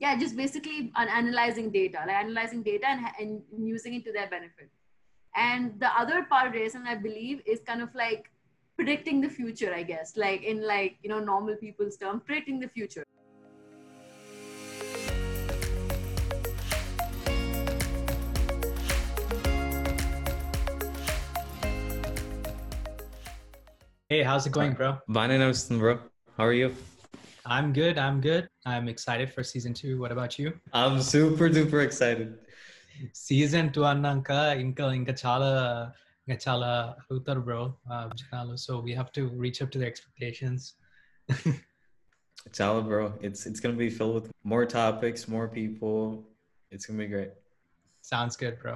yeah, just basically an analyzing data, like analyzing data and, and using it to their benefit. And the other part of data I believe, is kind of like predicting the future, I guess, like in like, you know, normal people's term, predicting the future. Hey, how's it going, bro? Fine and bro. How are you? I'm good. I'm good. I'm excited for season two. What about you? I'm super duper excited. Season two అన్నాక ఇంకా ఇంకా చాలా ఇంకా చాలా అవుతారు bro జనాలు so we have to reach up to the expectations Chala, bro. It's it's gonna be filled with more topics, more people. It's gonna be great. Sounds good, bro.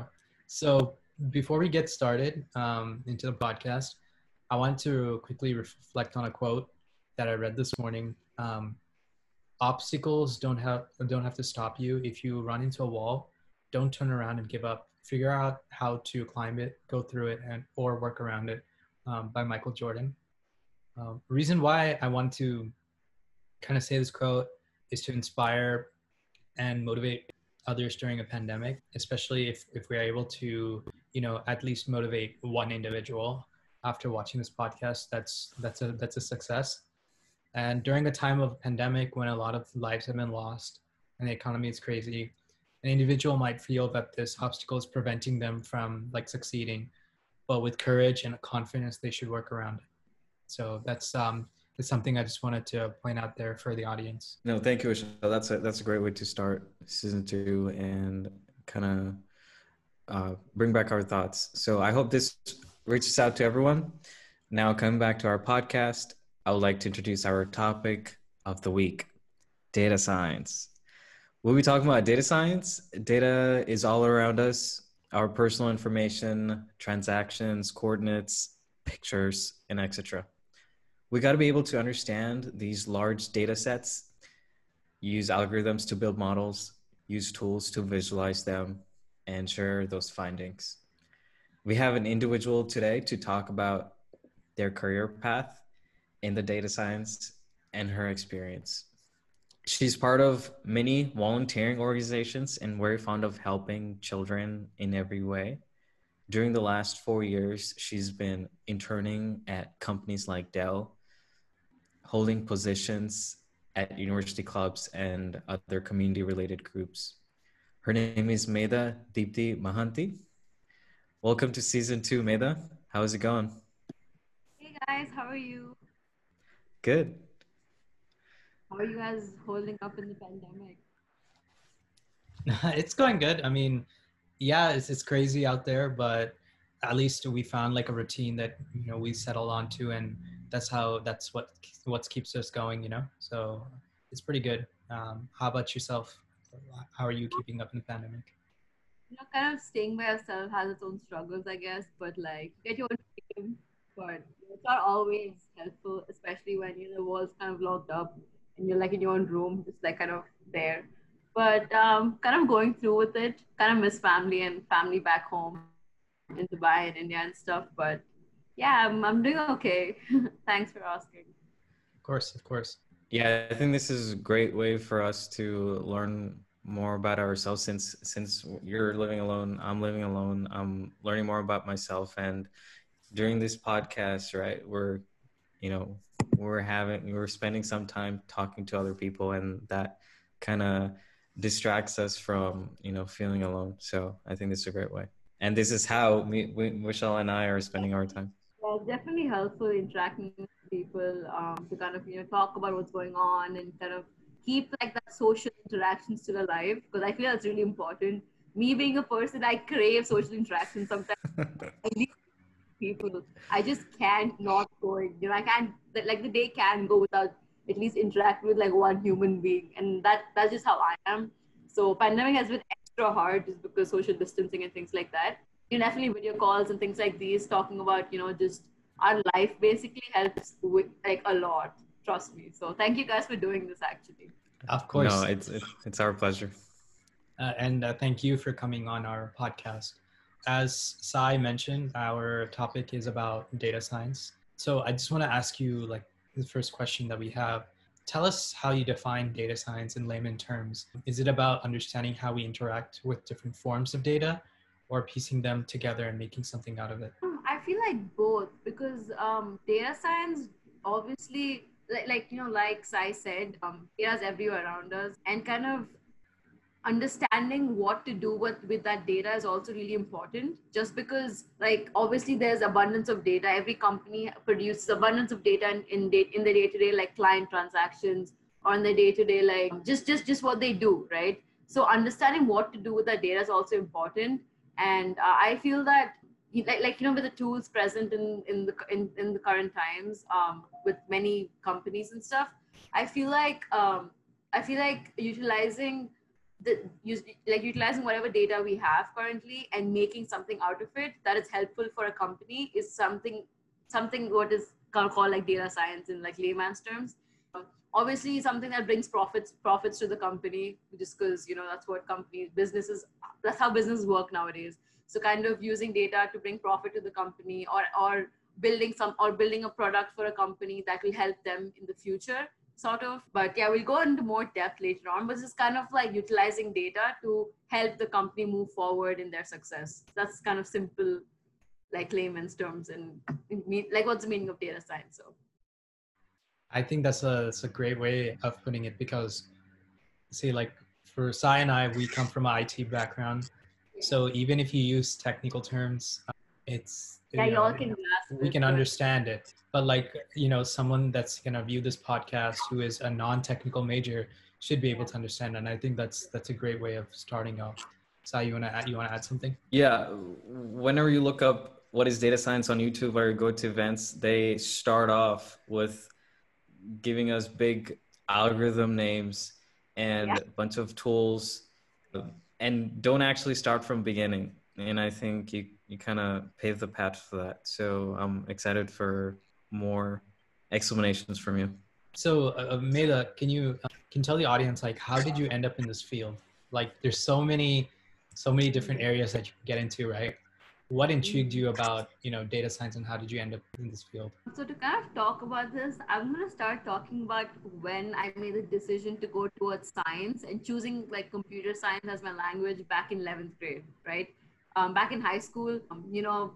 So before we get started um, into the podcast, I want to quickly reflect on a quote that I read this morning um, obstacles don't have don't have to stop you. If you run into a wall don't turn around and give up. Figure out how to climb it go through it and or work around it um, by michael jordan. Um, reason why i want to kind of say this quote is to inspire and motivate others during a pandemic especially if, if we're able to you know at least motivate one individual after watching this podcast. That's that's a that's a success and during a time of pandemic, when a lot of lives have been lost and the economy is crazy, an individual might feel that this obstacle is preventing them from like succeeding, but with courage and confidence, they should work around it. So that's um, something I just wanted to point out there for the audience. No, thank you, Ishal. That's a that's a great way to start season two and kind of uh, bring back our thoughts. So I hope this reaches out to everyone. Now coming back to our podcast, I would like to introduce our topic of the week data science. We'll be talking about data science. Data is all around us our personal information, transactions, coordinates, pictures, and etc. We got to be able to understand these large data sets, use algorithms to build models, use tools to visualize them, and share those findings. We have an individual today to talk about their career path in the data science and her experience. She's part of many volunteering organizations and very fond of helping children in every way. During the last four years, she's been interning at companies like Dell, holding positions at university clubs and other community related groups. Her name is Meda Deepti Mahanti. Welcome to season two, Meda. How's it going? Hey guys, how are you? Good. How are you guys holding up in the pandemic? it's going good. I mean, yeah, it's it's crazy out there, but at least we found like a routine that you know we settled onto, and that's how that's what what keeps us going. You know, so it's pretty good. Um, how about yourself? How are you keeping up in the pandemic? You know, kind of staying by yourself has its own struggles, I guess. But like, get your own freedom, but not always helpful, especially when you know the wall's kind of locked up and you're like in your own room, just like kind of there. But um, kind of going through with it, kind of miss family and family back home in Dubai and India and stuff. But yeah, I'm, I'm doing okay. Thanks for asking. Of course, of course. Yeah, I think this is a great way for us to learn more about ourselves since since you're living alone, I'm living alone, I'm learning more about myself and during this podcast, right, we're, you know, we're having, we're spending some time talking to other people, and that kind of distracts us from, you know, feeling alone. So I think this is a great way. And this is how me, we, Michelle and I are spending our time. Yeah, it's definitely helpful interacting with people um, to kind of, you know, talk about what's going on and kind of keep like that social interactions still alive because I feel that's really important. Me being a person, I crave social interaction sometimes. I people. I just can't not go. You know, I can't like the day can go without at least interact with like one human being, and that that's just how I am. So pandemic has been extra hard just because social distancing and things like that. You know, definitely video calls and things like these, talking about you know just our life basically helps with like a lot. Trust me. So thank you guys for doing this. Actually. Of course. No, it's it's our pleasure. Uh, and uh, thank you for coming on our podcast as Sai mentioned, our topic is about data science. So I just want to ask you like the first question that we have. tell us how you define data science in layman terms. Is it about understanding how we interact with different forms of data or piecing them together and making something out of it? Hmm, I feel like both because um, data science obviously like, like you know like Sai said um, data is everywhere around us and kind of understanding what to do with, with that data is also really important. Just because like obviously there's abundance of data. Every company produces abundance of data in in, day, in the day-to-day like client transactions or in the day-to-day like just just just what they do right? So understanding what to do with that data is also important. And uh, i feel that like, like you know with the tools present in in the in, in the current times um, with many companies and stuff i feel like um, i feel like utilizing the use, like utilizing whatever data we have currently and making something out of it that is helpful for a company is something something what is called, like data science in like layman's terms. Obviously something that brings profits profits to the company just because you know that's what companies businesses that's how businesses work nowadays. So kind of using data to bring profit to the company or or building some or building a product for a company that will help them in the future sort of. But yeah, we'll go into more depth later on. But it's kind of like utilizing data to help the company move forward in their success. That's kind of simple, like layman's terms, and like what's the meaning of data science. So. I think that's a that's a great way of putting it because, see, like for Sai and I, we come from IT background, so even if you use technical terms, it's yeah, y'all can we can understand it. But like you know, someone that's gonna view this podcast who is a non-technical major should be able to understand, and I think that's that's a great way of starting out. Sai, you wanna add, you wanna add something? Yeah, whenever you look up what is data science on YouTube or go to events, they start off with giving us big algorithm names and yeah. a bunch of tools and don't actually start from beginning and i think you you kind of pave the path for that. So I'm excited for more explanations from you. So, uh, Mela, can you uh, can tell the audience like how did you end up in this field? Like, there's so many, so many different areas that you can get into, right? What intrigued you about you know data science, and how did you end up in this field? So to kind of talk about this, I'm gonna start talking about when I made the decision to go towards science and choosing like computer science as my language back in 11th grade, right? Um, back in high school, um, you know,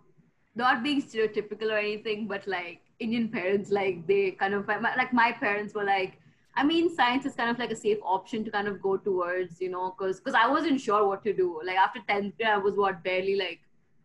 not being stereotypical or anything, but like Indian parents, like they kind of like my parents were like, I mean, science is kind of like a safe option to kind of go towards, you know, because because I wasn't sure what to do. Like after tenth grade, I was what barely like,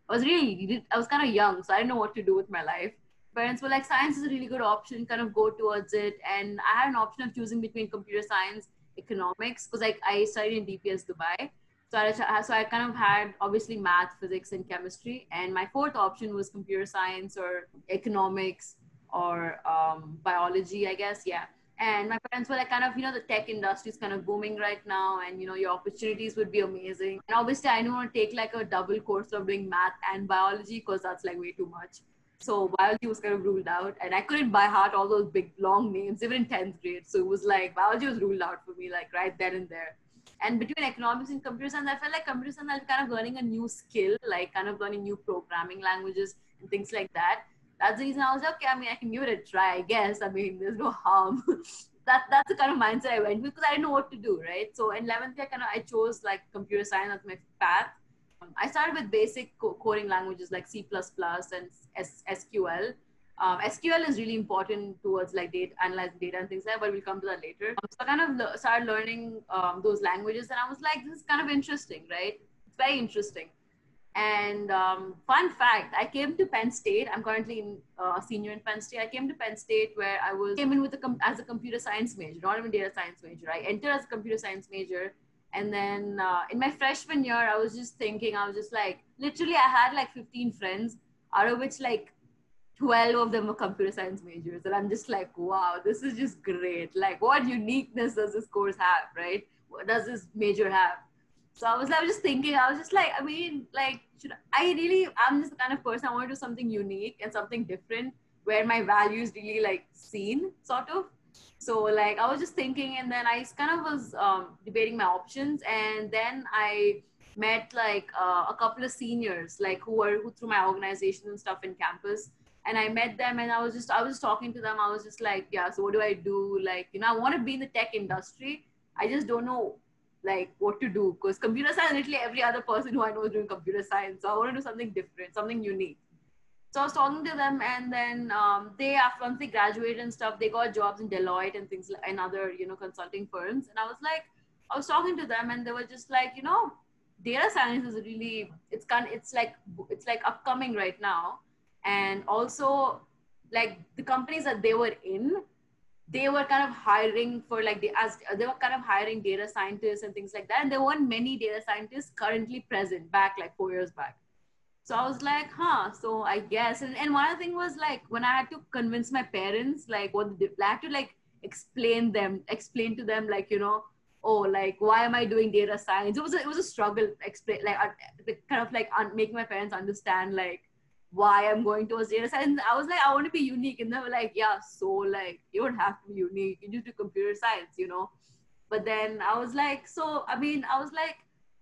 I was really, I was kind of young, so I didn't know what to do with my life. Parents were like, science is a really good option, kind of go towards it. And I had an option of choosing between computer science, economics, because like I studied in DPS Dubai so I, so I kind of had obviously math, physics, and chemistry. And my fourth option was computer science or economics or um, biology, I guess. Yeah. And my parents were like, kind of, you know, the tech industry is kind of booming right now, and you know, your opportunities would be amazing. And obviously, I don't want to take like a double course of doing math and biology because that's like way too much. So biology was kind of ruled out, and I couldn't by heart all those big long names even in tenth grade. So it was like biology was ruled out for me, like right then and there. And between economics and computer science, I felt like computer science, I was kind of learning a new skill, like kind of learning new programming languages and things like that. That's the reason I was like, okay, I mean, I can give it a try, I guess. I mean, there's no harm. that that's the kind of mindset I went with because I didn't know what to do, right? So in 11th year, kind of I chose like computer science as my path. Um, I started with basic co- coding languages like C++ and S- SQL. Um, SQL is really important towards like data analyzing data and things like that, but we'll come to that later. Um, so I kind of le- started learning um, those languages, and I was like, this is kind of interesting, right? It's very interesting. And um, fun fact, I came to Penn State. I'm currently in uh, senior in Penn State. I came to Penn State where I was came in with a com- as a computer science major, not even data science major. I entered as a computer science major, and then uh, in my freshman year, I was just thinking, I was just like, literally, I had like 15 friends, out of which like 12 of them were computer science majors. And I'm just like, wow, this is just great. Like, what uniqueness does this course have, right? What does this major have? So I was, I was just thinking, I was just like, I mean, like, should I really, I'm just the kind of person I want to do something unique and something different where my values really like seen, sort of. So like, I was just thinking, and then I kind of was um, debating my options, and then I met like uh, a couple of seniors, like who were who through my organization and stuff in campus and I met them and I was just I was talking to them. I was just like, yeah, so what do I do? Like, you know, I want to be in the tech industry. I just don't know like what to do because computer science literally every other person who I know is doing computer science. So I want to do something different, something unique. So I was talking to them and then um, they after once they graduated and stuff, they got jobs in Deloitte and things like and other, you know, consulting firms. And I was like, I was talking to them and they were just like, you know, data science is really it's kind it's like it's like upcoming right now and also like the companies that they were in they were kind of hiring for like the as they were kind of hiring data scientists and things like that. And there weren't many data scientists currently present back like four years back. So i was like huh so i guess. And, and one other thing was like when i had to convince my parents like what i had to like explain them explain to them like you know oh like why am i doing data science? It was a, it was a struggle explain like uh, kind of like un- making my parents understand like why I'm going towards data science. I was like, I want to be unique. And they were like, yeah, so like you don't have to be unique. You just do computer science, you know? But then I was like, so I mean, I was like,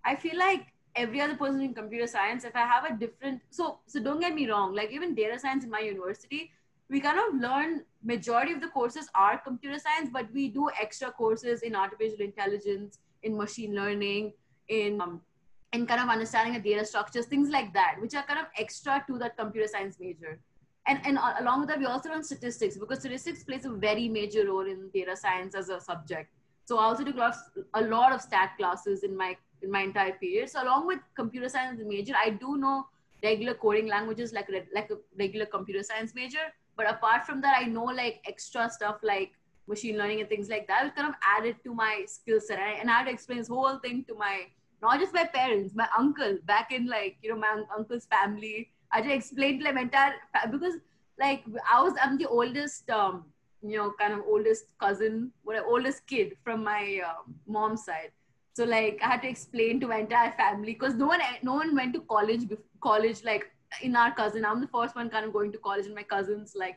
I feel like every other person in computer science, if I have a different so so don't get me wrong, like even data science in my university, we kind of learn majority of the courses are computer science, but we do extra courses in artificial intelligence, in machine learning, in um, and kind of understanding the data structures, things like that, which are kind of extra to that computer science major. And, and along with that, we also learn statistics because statistics plays a very major role in data science as a subject. So I also took a lot, of, a lot of stat classes in my in my entire period. So along with computer science major, I do know regular coding languages like like a regular computer science major. But apart from that, I know like extra stuff like machine learning and things like that. Which kind of added to my skill set, and I had to explain this whole thing to my not just my parents, my uncle back in like, you know, my un- uncle's family. I just explained to my entire, because like I was, I'm the oldest, um, you know, kind of oldest cousin, what oldest kid from my uh, mom's side. So like I had to explain to my entire family because no one, no one went to college, college like in our cousin. I'm the first one kind of going to college and my cousins like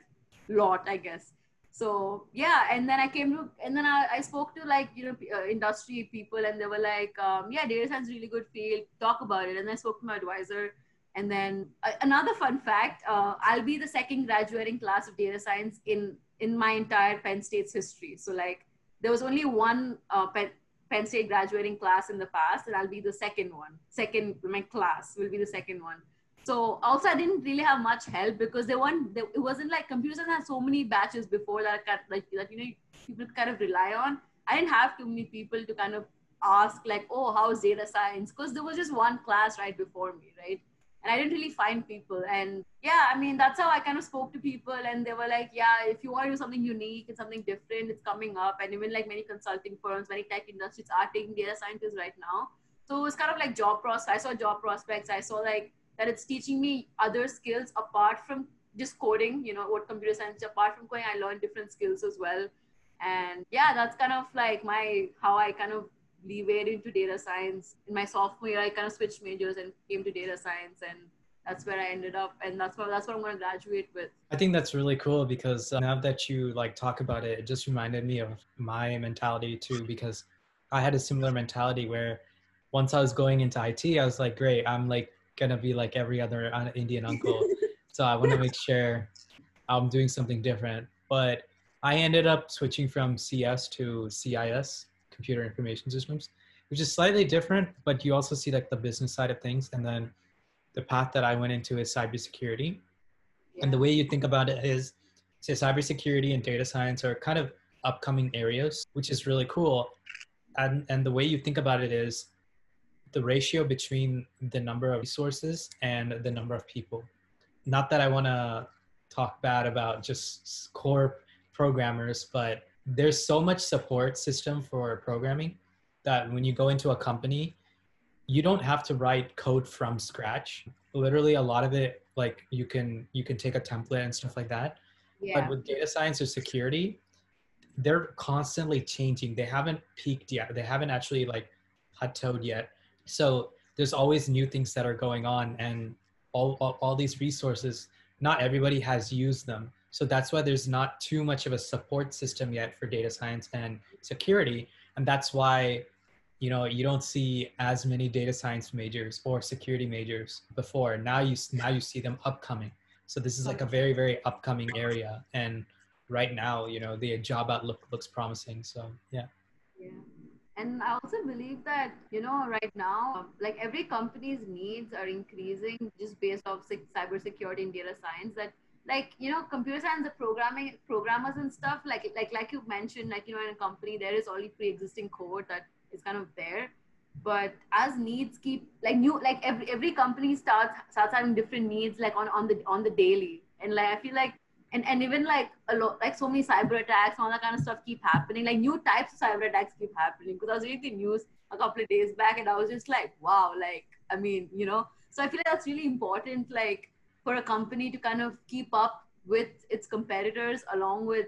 lot, I guess so yeah and then i came to and then i, I spoke to like you know uh, industry people and they were like um, yeah data science really good field talk about it. And i spoke to my advisor. And then uh, another fun fact uh, i'll be the second graduating class of data science in in my entire penn state's history. So like there was only one uh, penn, penn state graduating class in the past and i'll be the second one second my class will be the second one so also I didn't really have much help because they weren't. They, it wasn't like computers had so many batches before that like that you know people could kind of rely on. I didn't have too many people to kind of ask like, oh, how's data science? Because there was just one class right before me, right? And I didn't really find people. And yeah, I mean that's how I kind of spoke to people, and they were like, yeah, if you want to do something unique and something different, it's coming up. And even like many consulting firms, many tech industries are taking data scientists right now. So it was kind of like job prospects. I saw job prospects. I saw like that it's teaching me other skills apart from just coding you know what computer science apart from coding i learned different skills as well. And yeah that's kind of like my how i kind of leewayed into data science. In my sophomore year i kind of switched majors and came to data science and that's where i ended up. And that's what that's what i'm going to graduate with. I think that's really cool because uh, now that you like talk about it it just reminded me of my mentality too because i had a similar mentality where once i was going into it i was like great i'm like gonna be like every other Indian uncle. so I want to make sure I'm doing something different. But I ended up switching from CS to CIS, Computer Information Systems, which is slightly different, but you also see like the business side of things. And then the path that I went into is cybersecurity. Yeah. And the way you think about it is, say, cybersecurity and data science are kind of upcoming areas, which is really cool. And, and the way you think about it is the ratio between the number of resources and the number of people. Not that I want to talk bad about just core programmers, but there's so much support system for programming that when you go into a company, you don't have to write code from scratch. Literally, a lot of it, like you can you can take a template and stuff like that. Yeah. But with data science or security, they're constantly changing. They haven't peaked yet. They haven't actually like plateaued yet. So there's always new things that are going on and all, all, all these resources, not everybody has used them. So that's why there's not too much of a support system yet for data science and security. And that's why, you know, you don't see as many data science majors or security majors before. Now you, now you see them upcoming. So this is like a very very upcoming area, and right now, you know, the job outlook looks promising. So yeah. Yeah. And I also believe that, you know, right now, like every company's needs are increasing just based off cybersecurity and data science that like you know computer science the programming programmers and stuff like like like you mentioned like you know in a company there is already pre-existing code that is kind of there. But as needs keep like new like every every company starts starts having different needs like on on the on the daily. And like i feel like and and even like a lot like so many cyber attacks all that kind of stuff keep happening. Like new types of cyber attacks keep happening. Because i was reading the news a couple of days back and i was just like wow like i mean you know? So i feel like that's really important like for a company to kind of keep up with its competitors along with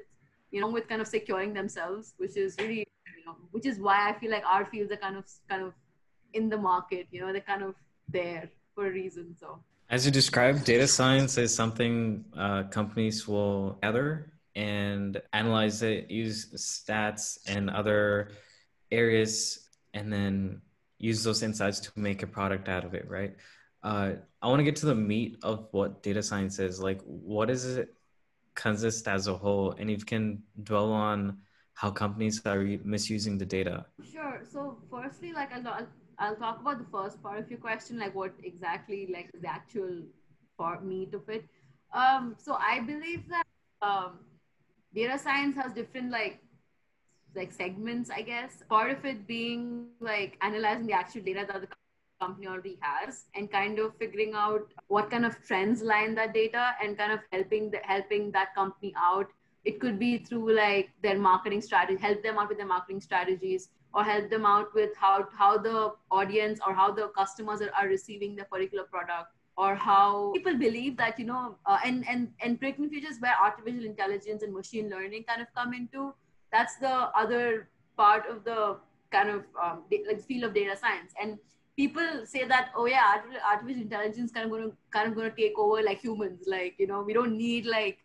you know with kind of securing themselves which is really you know which is why i feel like our fields are kind of kind of in the market you know they're kind of there for a reason so as you described data science is something uh, companies will gather and analyze it use stats and other areas and then use those insights to make a product out of it right uh, I want to get to the meat of what data science is. Like, what does it consist as a whole? And if you can dwell on how companies are misusing the data. Sure. So, firstly, like I'll, I'll talk about the first part of your question, like what exactly, like the actual part meat of it. Um, so, I believe that um, data science has different like like segments, I guess. Part of it being like analyzing the actual data that the company already has and kind of figuring out what kind of trends lie in that data and kind of helping the, helping that company out it could be through like their marketing strategy help them out with their marketing strategies or help them out with how how the audience or how the customers are, are receiving the particular product or how people believe that you know uh, and and and breaking futures where artificial intelligence and machine learning kind of come into that's the other part of the kind of um, like field of data science. And people say that oh yeah artificial intelligence kind of going to kind of going to take over like humans. Like you know we don't need like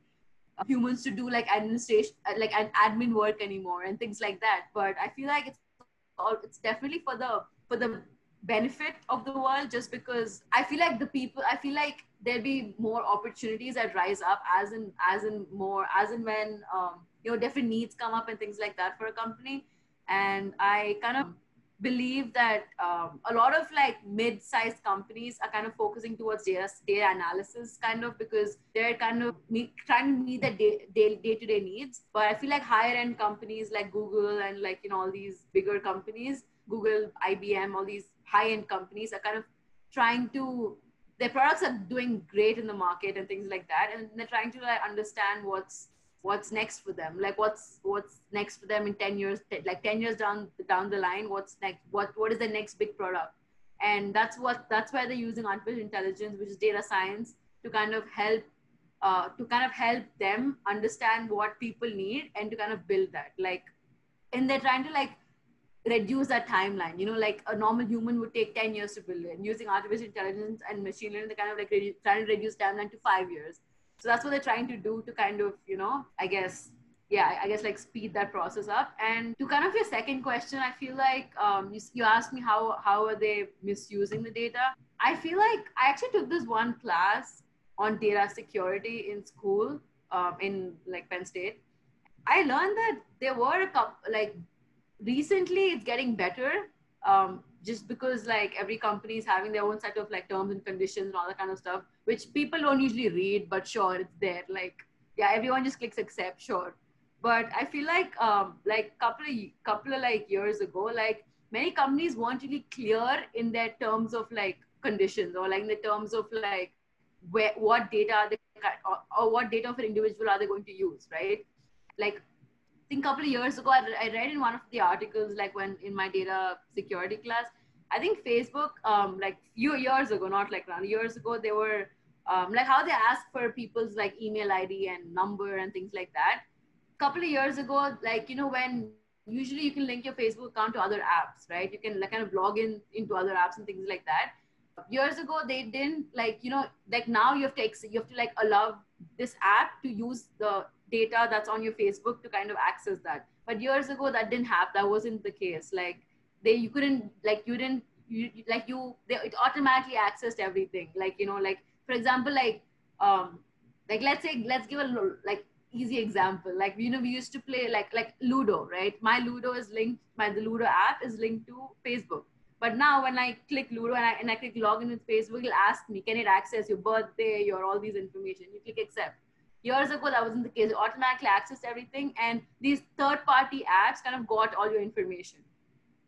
humans to do like administration like an admin work anymore and things like that. But i feel like it's it's definitely for the for the benefit of the world just because i feel like the people i feel like there'll be more opportunities that rise up as in as in more as in when um, you know different needs come up and things like that for a company. And i kind of believe that um, a lot of like mid-sized companies are kind of focusing towards data, data analysis kind of because they're kind of meet, trying to meet the day, day, day-to-day needs. But i feel like higher end companies like google and like you know all these bigger companies google ibm all these high-end companies are kind of trying to their products are doing great in the market and things like that. And they're trying to like understand what's what's next for them? Like what's what's next for them in 10 years like 10 years down down the line? What's next what what is the next big product? And that's what that's why they're using artificial intelligence which is data science to kind of help uh, to kind of help them understand what people need and to kind of build that. Like and they're trying to like reduce that timeline. You know like a normal human would take 10 years to build it. And using artificial intelligence and machine learning they kind of like redu- trying to reduce timeline to five years so that's what they're trying to do to kind of, you know, I guess, yeah, I guess like speed that process up. And to kind of your second question, I feel like um, you, you asked me how how are they misusing the data. I feel like I actually took this one class on data security in school um, in like Penn State. I learned that there were a couple like recently it's getting better um, just because like every company is having their own set of like terms and conditions and all that kind of stuff which people don't usually read but sure it's there. Like yeah everyone just clicks accept sure. But i feel like um like couple of couple of like years ago like many companies weren't really clear in their terms of like conditions or like in the terms of like where what data are they or, or what data of an individual are they going to use right? Like think a couple of years ago, I, I read in one of the articles, like when in my data security class, I think Facebook, um, like few years ago, not like around years ago, they were um, like how they ask for people's like email ID and number and things like that. A couple of years ago, like you know when usually you can link your Facebook account to other apps, right? You can like kind of log in into other apps and things like that. Years ago, they didn't like you know like now you have to ex- you have to like allow this app to use the data that's on your Facebook to kind of access that. But years ago, that didn't happen. That wasn't the case. Like they, you couldn't, like you didn't, you like you, they, it automatically accessed everything. Like you know, like for example, like um, like let's say let's give a like easy example like you know we used to play like like ludo right my ludo is linked my the ludo app is linked to facebook but now when i click ludo and I, and I click login with facebook it'll ask me can it access your birthday your all these information you click accept years ago that wasn't the case. It automatically accessed everything and these third party apps kind of got all your information.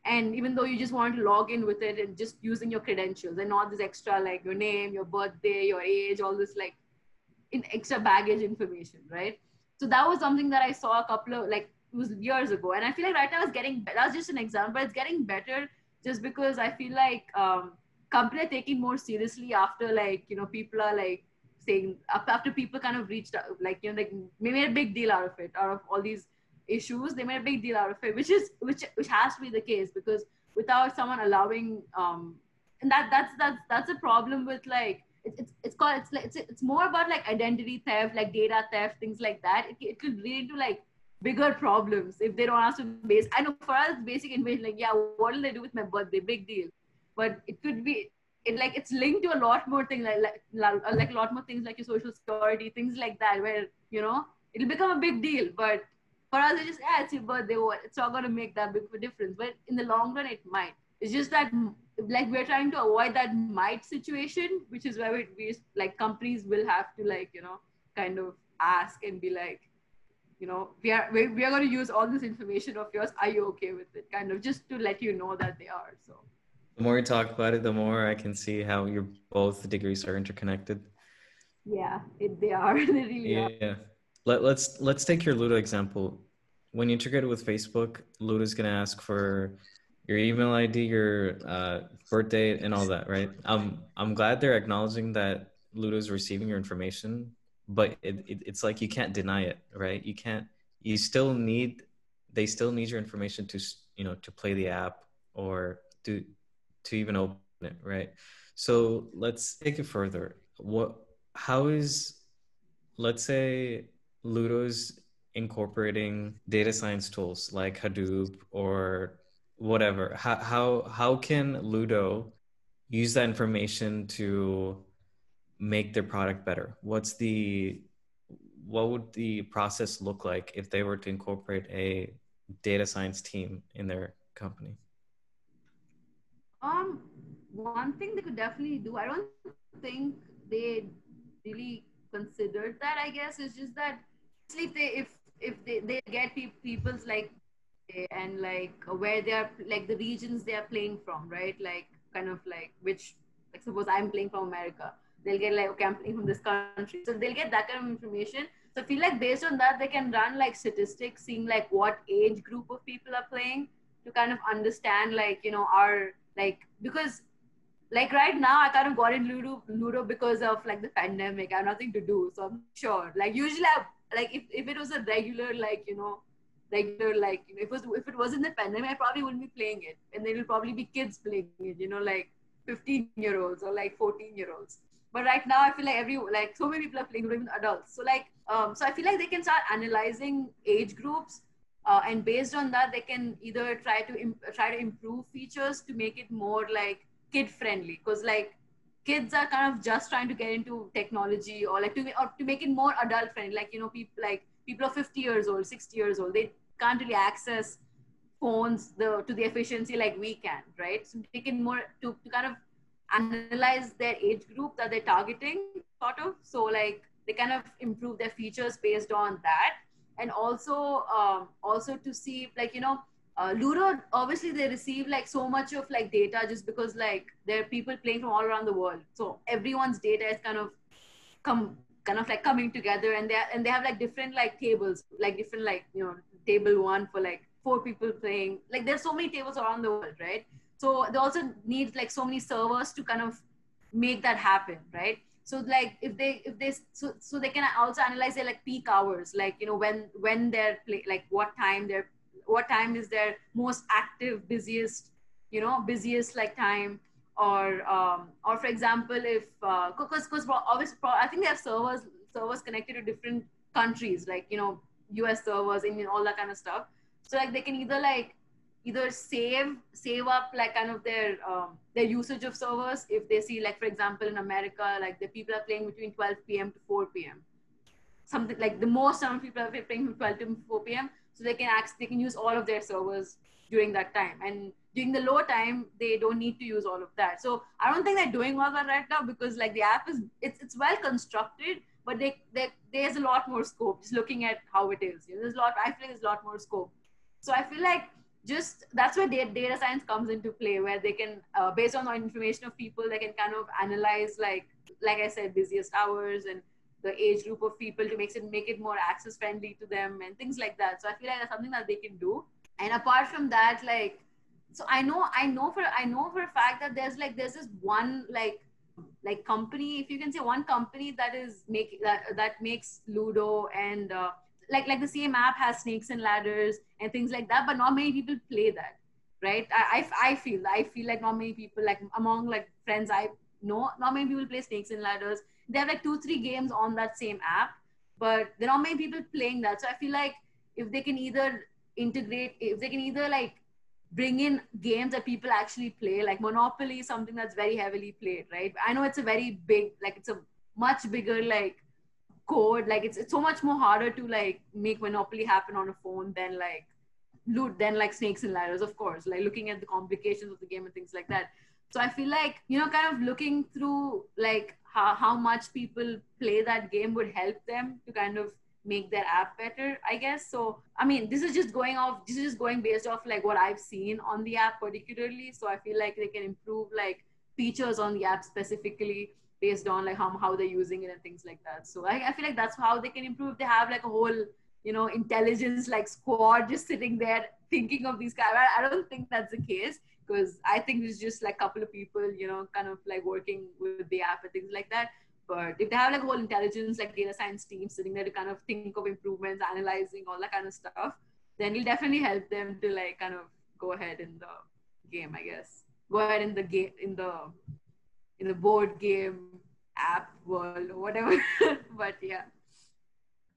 And even though you just want to log in with it and just using your credentials and not this extra like your name your birthday your age all this like in extra baggage information right? So that was something that i saw a couple of like it was years ago. And i feel like right now it's getting that's just an example. It's getting better just because i feel like um company are taking more seriously after like you know people are like saying after people kind of reached out like you know like made a big deal out of it out of all these issues they made a big deal out of it which is which which has to be the case because without someone allowing um and that that's that's that's a problem with like it's it's, it's called it's like it's, it's more about like identity theft like data theft things like that. It, it could lead to like bigger problems if they don't ask to base i know for us basic information like yeah what will they do with my birthday? Big deal. But it could be it like it's linked to a lot more things like like, like uh, a lot more things like your social security things like that where you know it'll become a big deal. But for us it's just yeah it's your birthday it's not going to make that big of a difference. But in the long run it might. It's just that like we're trying to avoid that might situation which is why we, we like companies will have to like you know kind of ask and be like you know we are we, we are going to use all this information of yours. Are you okay with it? Kind of just to let you know that they are so the more you talk about it the more i can see how your both degrees are interconnected. Yeah it, they are. They really yeah. Are. Let, let's let's take your ludo example. When you integrate with facebook ludo's going to ask for your email id your uh, birth date and all that right? I'm i'm glad they're acknowledging that ludo's receiving your information but it, it, it's like you can't deny it right? You can't you still need they still need your information to you know to play the app or to to even open it right? So let's take it further. What how is let's say ludo's incorporating data science tools like hadoop or whatever how how, how can ludo use that information to make their product better? What's the what would the process look like if they were to incorporate a data science team in their company um one thing they could definitely do i don't think they really considered that i guess. Is just that if they if if they, they get pe- people's like and like where they're like the regions they are playing from right? Like kind of like which like suppose i'm playing from america. They'll get like okay i'm playing from this country. So they'll get that kind of information. So I feel like based on that they can run like statistics seeing like what age group of people are playing to kind of understand like you know our like because like right now I kind of got in Ludo Ludo because of like the pandemic. I have nothing to do. So I'm sure. Like usually I like if, if it was a regular like, you know, regular like you know, if it was if it wasn't the pandemic, I probably wouldn't be playing it. And there will probably be kids playing it, you know, like 15 year olds or like 14 year olds. But right now I feel like every like so many people are playing, even adults. So like um so I feel like they can start analyzing age groups uh, and based on that they can either try to imp- try to improve features to make it more like kid friendly because like kids are kind of just trying to get into technology or like to or to make it more adult friendly like you know people like people are 50 years old 60 years old. They can't really access phones the to the efficiency like we can right? So make it more to, to kind of analyze their age group that they're targeting sort of. So like they kind of improve their features based on that and also um, also to see like you know uh, Ludo obviously they receive like so much of like data just because like there are people playing from all around the world. So everyone's data is kind of come kind of like coming together and they and they have like different like tables like different like you know table one for like four people playing. Like there's so many tables around the world right? So they also need like so many servers to kind of make that happen right so like if they if they so, so they can also analyze their like peak hours like you know when when they're play, like what time they're what time is their most active busiest you know busiest like time? Or um, or for example if because uh, because obviously i think they have servers servers connected to different countries like you know us servers and all that kind of stuff. So like they can either like either save save up like kind of their um, their usage of servers if they see like for example in america like the people are playing between 12 p.m to 4 p.m something like the most amount of people are playing from 12 to 4 p.m. So they can access, they can use all of their servers during that time. And during the low time, they don't need to use all of that. So I don't think they're doing all that right now because like the app is it's it's well constructed, but they, they there's a lot more scope. Just looking at how it is, you know, there's a lot. I feel there's a lot more scope. So I feel like just that's where data, science comes into play, where they can uh, based on the information of people, they can kind of analyze like like I said, busiest hours and the age group of people to make it make it more access friendly to them and things like that. So I feel like that's something that they can do. And apart from that, like so I know I know for I know for a fact that there's like there's this one like like company if you can say one company that is making that that makes Ludo and uh, like like the same app has snakes and ladders and things like that, but not many people play that, right? I I, I feel I feel like not many people like among like friends I know not many people play snakes and ladders. They have like two three games on that same app but there are not many people playing that. So i feel like if they can either integrate if they can either like bring in games that people actually play like monopoly is something that's very heavily played right? I know it's a very big like it's a much bigger like code. Like it's, it's so much more harder to like make monopoly happen on a phone than like loot than like snakes and ladders of course. Like looking at the complications of the game and things like that. So i feel like you know kind of looking through like how, how much people play that game would help them to kind of make their app better i guess. So i mean this is just going off this is just going based off like what i've seen on the app particularly. So i feel like they can improve like features on the app specifically based on like how, how they're using it and things like that so I, I feel like that's how they can improve they have like a whole you know intelligence like squad just sitting there thinking of these guys I, don't think that's the case because I think it's just like a couple of people, you know, kind of like working with the app and things like that. But if they have like a whole intelligence, like data science team sitting there to kind of think of improvements, analyzing all that kind of stuff, then it'll definitely help them to like kind of go ahead in the game, I guess. Go ahead in the game in the in the board game app world or whatever. but yeah.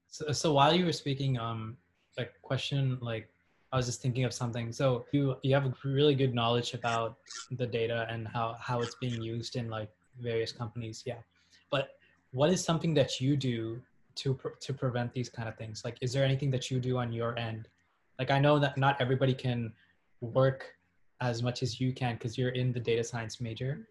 So, so while you were speaking, um, like question like I was just thinking of something. So you you have really good knowledge about the data and how how it's being used in like various companies. Yeah, but what is something that you do to to prevent these kind of things? Like, is there anything that you do on your end? Like, I know that not everybody can work as much as you can because you're in the data science major,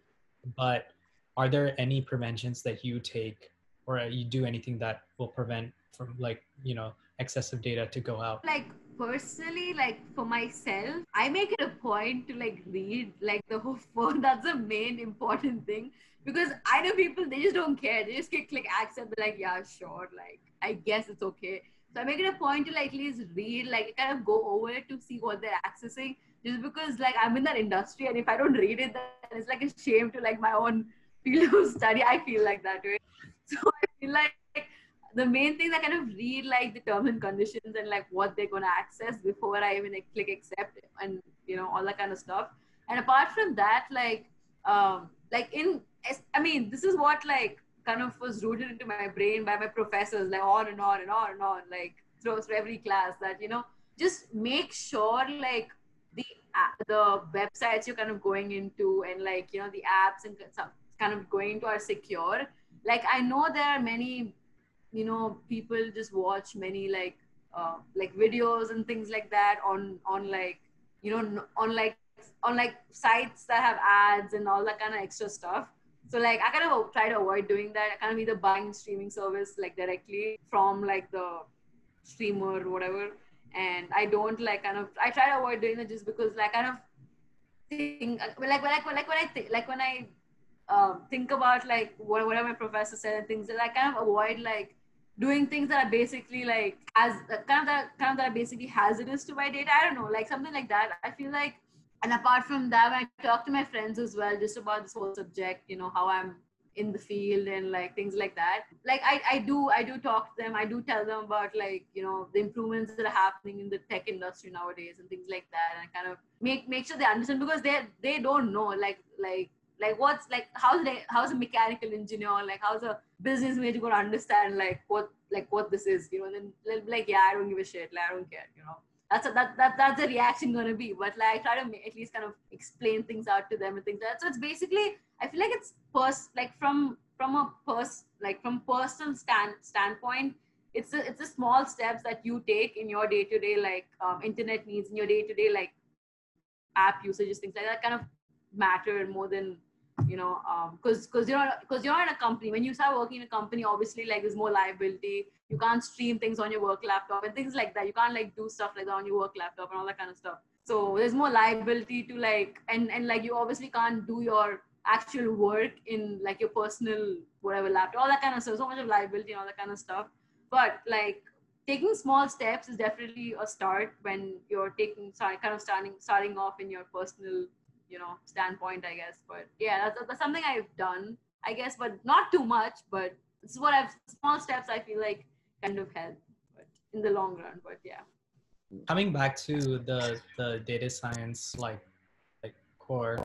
but are there any preventions that you take or uh, you do anything that will prevent from like you know excessive data to go out? Like personally like for myself i make it a point to like read like the whole phone. That's the main important thing because i know people they just don't care. They just click click accept they're like yeah sure like i guess it's okay. So i make it a point to like at least read like kind of go over to see what they're accessing just because like i'm in that industry and if i don't read it then it's like a shame to like my own field of study i feel like that way so i feel like the main thing I kind of read like the terms and conditions and like what they're gonna access before I even like, click accept and you know all that kind of stuff. And apart from that, like um like in I mean this is what like kind of was rooted into my brain by my professors like on and on and on and on like through, through every class that you know just make sure like the websites you're kind of going into and like you know the apps and kind of going into are secure. Like i know there are many you know people just watch many like uh, like videos and things like that on on like you know on like on like sites that have ads and all that kind of extra stuff. So like i kind of try to avoid doing that. I kind of either buying streaming service like directly from like the streamer or whatever and i don't like kind of i try to avoid doing it just because like kind of think like like like, like when i think like when i um, think about like what, whatever my professor said and things that I kind of avoid like doing things that are basically like as kind of that kind of that are basically hazardous to my data. I don't know, like something like that. I feel like, and apart from that, when I talk to my friends as well, just about this whole subject, you know, how I'm in the field and like things like that. Like I, I do I do talk to them. I do tell them about like you know the improvements that are happening in the tech industry nowadays and things like that, and I kind of make make sure they understand because they they don't know like like like what's like how's they how's a mechanical engineer like how's a business major going to understand like what like what this is you know and then they'll be like yeah i don't give a shit like i don't care you know that's a, that, that that's the reaction going to be but like i try to at least kind of explain things out to them and things like that. So it's basically i feel like it's pers like from from a pers like from personal stand standpoint it's a, it's the small steps that you take in your day to day like um, internet needs in your day to day like app usages things like that kind of matter more than you know because um, because you're because you're in a company when you start working in a company obviously like there's more liability. You can't stream things on your work laptop and things like that. You can't like do stuff like that on your work laptop and all that kind of stuff. So there's more liability to like and and like you obviously can't do your actual work in like your personal whatever laptop all that kind of stuff. So much of liability and all that kind of stuff. But like taking small steps is definitely a start when you're taking sorry kind of starting starting off in your personal you know standpoint i guess. But yeah that's, that's something i've done i guess but not too much but is what i've small steps i feel like kind of help but in the long run but yeah. Coming back to the the data science like like core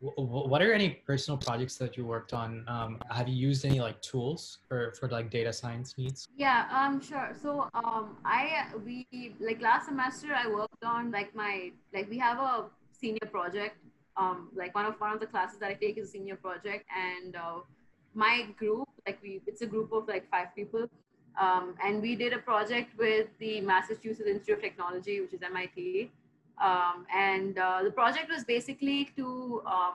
what are any personal projects that you worked on? Um, have you used any like tools for for like data science needs? Yeah um sure. So um i we like last semester i worked on like my like we have a senior project um like one of one of the classes that i take is a senior project and uh, my group like we it's a group of like five people um, and we did a project with the massachusetts institute of technology which is mit um, and uh, the project was basically to um,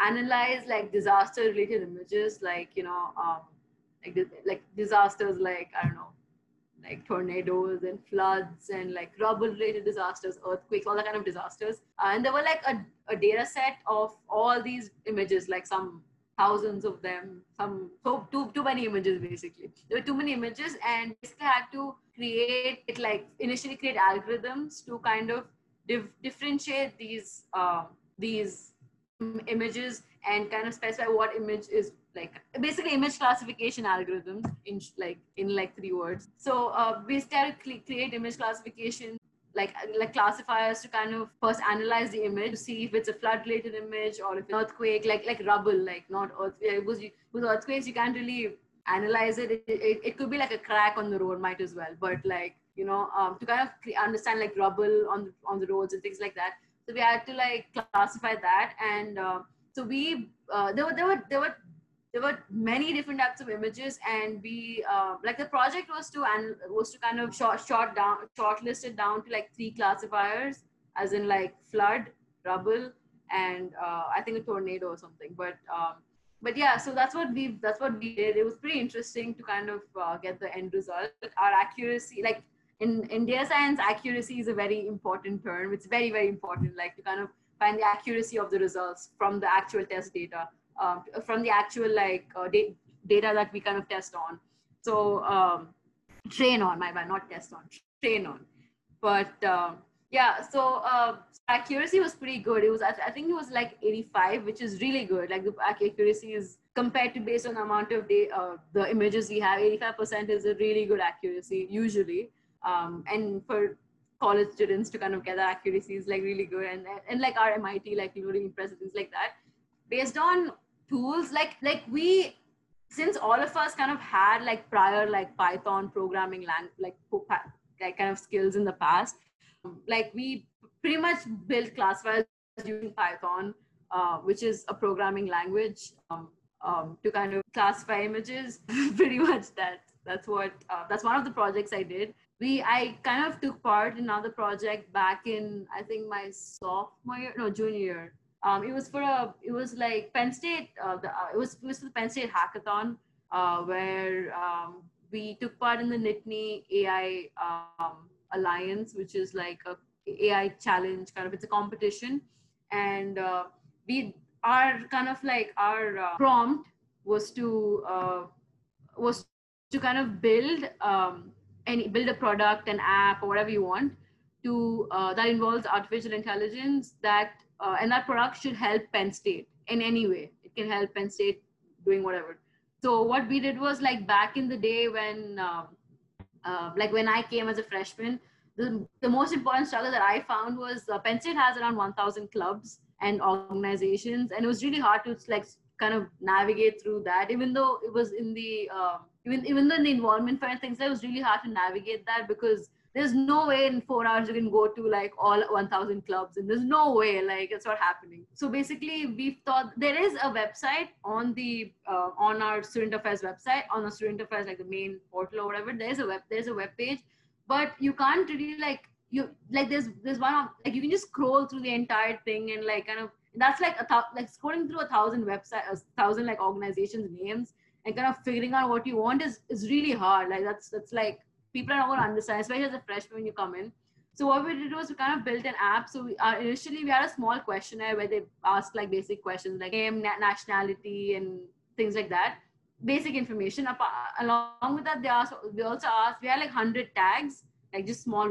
analyze like disaster related images, like, you know, um, like, like disasters like, I don't know, like tornadoes and floods and like rubble related disasters, earthquakes, all that kind of disasters. And there were like a, a data set of all these images, like some thousands of them, some so too too many images basically. There were too many images, and basically had to create it like initially create algorithms to kind of dif- differentiate these uh, these images and kind of specify what image is like basically image classification algorithms in like in like three words so uh, we cl- create image classification like like classifiers to kind of first analyze the image to see if it's a flood related image or if it's an earthquake like like rubble like not earthquake because with earthquakes you can't really analyze it. It, it it could be like a crack on the road might as well but like you know, um, to kind of understand like rubble on the, on the roads and things like that. So we had to like classify that, and uh, so we uh, there were there were there were there were many different types of images, and we uh, like the project was to and was to kind of short short down shortlist it down to like three classifiers, as in like flood, rubble, and uh, I think a tornado or something. But um, but yeah, so that's what we that's what we did. It was pretty interesting to kind of uh, get the end result. Our accuracy, like in, in data science, accuracy is a very important term. It's very, very important, like to kind of find the accuracy of the results from the actual test data, um, from the actual like uh, da- data that we kind of test on. So um, train on, my bad, not test on, train on. But uh, yeah, so uh, accuracy was pretty good. It was, I think it was like 85, which is really good. Like the accuracy is compared to based on the amount of uh, the images we have, 85% is a really good accuracy usually um, and for college students to kind of get that accuracy is like really good and and like our MIT like really impressive things like that based on tools like like we since all of us kind of had like prior like Python programming lang like like kind of skills in the past like we pretty much built classifiers using Python uh, which is a programming language um, um, to kind of classify images pretty much that that's what uh, that's one of the projects I did we I kind of took part in another project back in I think my sophomore year, no junior year. Um, it was for a it was like Penn State. Uh, the, uh, it was it was for the Penn State hackathon uh, where um, we took part in the Nittany AI um, Alliance, which is like a AI challenge kind of. It's a competition, and uh, we our kind of like our uh, prompt was to uh, was to kind of build um, any build a product, an app, or whatever you want to that involves artificial intelligence that uh, and that product should help Penn State in any way. It can help Penn State doing whatever. So what we did was like back in the day when um, uh, like when I came as a freshman, the, the most important struggle that I found was uh, Penn State has around 1,000 clubs and organizations, and it was really hard to like kind of navigate through that, even though it was in the uh, even even though in the environment for things, it was really hard to navigate that because there's no way in four hours you can go to like all 1000 clubs and there's no way like it's not happening. So basically we've thought there is a website on the uh, on our student affairs website on the student affairs like the main portal or whatever there's a web there's a web page but you can't really like you like there's there's one of like you can just scroll through the entire thing and like kind of that's like a th- like scrolling through a thousand website a thousand like organizations names and kind of figuring out what you want is is really hard. Like that's that's like people are not going to understand, especially as a freshman when you come in. So what we did was we kind of built an app. So we, uh, initially we had a small questionnaire where they asked like basic questions like name, nationality, and things like that, basic information. Along with that, they asked. We also asked. We had like hundred tags, like just small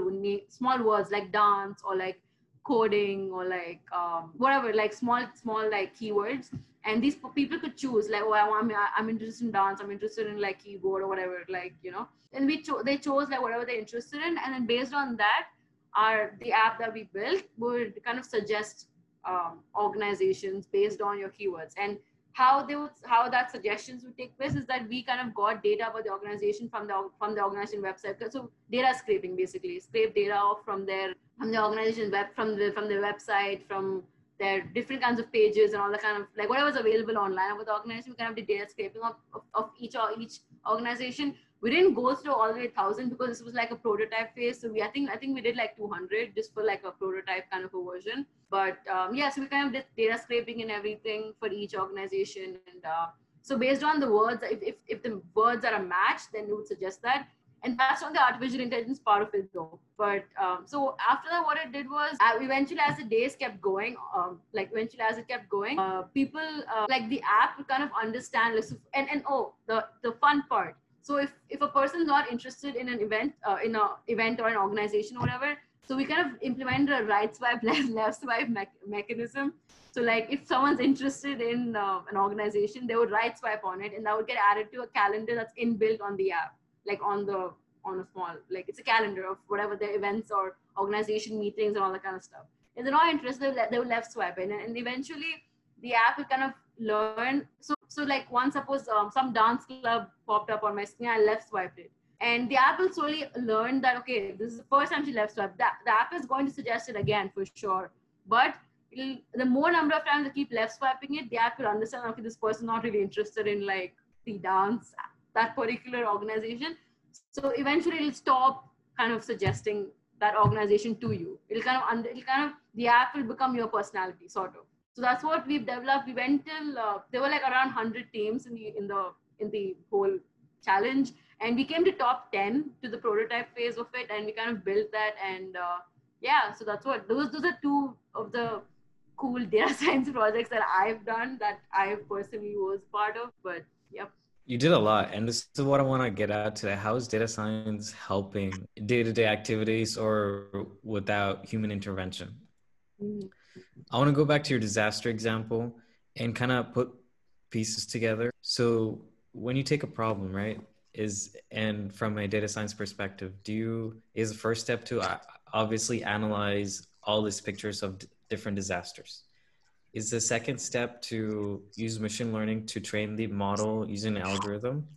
small words like dance or like coding or like um, whatever, like small small like keywords and these people could choose like oh I'm, I'm interested in dance i'm interested in like keyboard or whatever like you know. And we cho- they chose like whatever they're interested in. And then based on that our the app that we built would kind of suggest um, organizations based on your keywords. And how they would how that suggestions would take place is that we kind of got data about the organization from the from the organization website. So data scraping basically. Scrape data off from their from the organization web from the from the website from there are different kinds of pages and all the kind of like whatever's available online the organization. We kind of did data scraping of, of, of each or each organization. We didn't go through all the way thousand because this was like a prototype phase. So we I think I think we did like 200 just for like a prototype kind of a version. But um, yeah, so we kind of did data scraping and everything for each organization. And uh, so based on the words, if, if, if the words are a match, then we would suggest that and that's not the artificial intelligence part of it though. But um, so after that what it did was uh, eventually as the days kept going um, like eventually as it kept going uh, people uh, like the app kind of understand and, and oh the the fun part. So if if a person is not interested in an event uh, in a event or an organization or whatever so we kind of implemented a right swipe left, left swipe me- mechanism. So like if someone's interested in uh, an organization they would right swipe on it and that would get added to a calendar that's inbuilt on the app like on the on a small like it's a calendar of whatever the events or organization meetings and all that kind of stuff. If they're not interested, they will left swipe in, and eventually the app will kind of learn. So so like once suppose um, some dance club popped up on my screen, I left swiped it. And the app will slowly learn that okay, this is the first time she left swipe. That the app is going to suggest it again for sure. But the more number of times they keep left swiping it, the app will understand okay, this person not really interested in like the dance that particular organization. So eventually it'll stop kind of suggesting that organization to you. It'll kind of, it'll kind of, the app will become your personality sort of. So that's what we've developed. We went till, uh, there were like around 100 teams in the, in the, in the whole challenge. And we came to top 10 to the prototype phase of it. And we kind of built that. And uh, yeah, so that's what, those, those are two of the cool data science projects that I've done that I personally was part of. But yep. You did a lot, and this is what I want to get at today. How is data science helping day-to-day activities or without human intervention? Mm-hmm. I want to go back to your disaster example and kind of put pieces together. So when you take a problem, right, is and from a data science perspective, do you is the first step to uh, obviously analyze all these pictures of d- different disasters is the second step to use machine learning to train the model using an algorithm.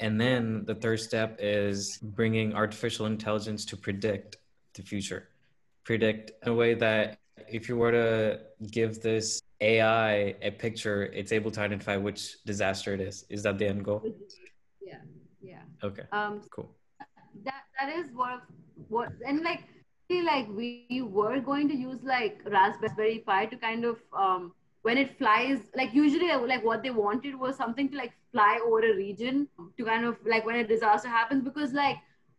And then the third step is bringing artificial intelligence to predict the future. Predict in a way that if you were to give this AI a picture, it's able to identify which disaster it is. Is that the end goal? Yeah, yeah. Okay. Um, cool. That that is what what and like like we were going to use like Raspberry Pi to kind of um, when it flies like usually like what they wanted was something to like fly over a region to kind of like when a disaster happens because like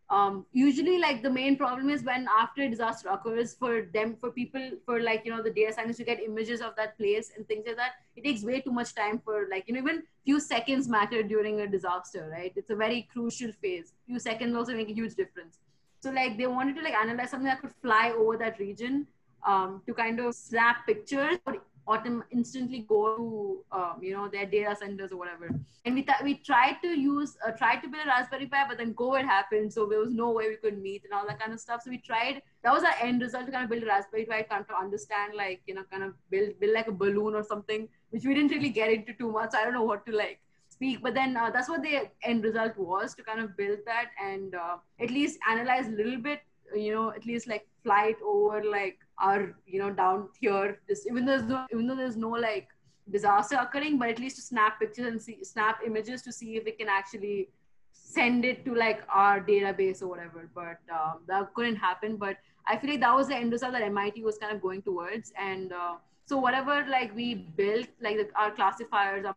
um, usually like the main problem is when after a disaster occurs for them for people for like you know the data scientists to get images of that place and things like that it takes way too much time for like you know even few seconds matter during a disaster right? It's a very crucial phase. Few seconds also make a huge difference so like they wanted to like analyze something that could fly over that region um, to kind of snap pictures or autom- instantly go to um, you know their data centers or whatever. And we th- we tried to use uh, tried to build a Raspberry Pi, but then COVID happened, so there was no way we could meet and all that kind of stuff. So we tried. That was our end result to kind of build a Raspberry Pi, kind of understand like you know kind of build build like a balloon or something, which we didn't really get into too much. I don't know what to like speak but then uh, that's what the end result was to kind of build that and uh, at least analyze a little bit you know, at least like flight over like our, you know, down here. Just even though there's no, even though there's no like disaster occurring, but at least to snap pictures and see, snap images to see if we can actually send it to like our database or whatever. But um, that couldn't happen. But I feel like that was the end result that MIT was kind of going towards. And uh, so whatever like we built, like the, our classifiers, our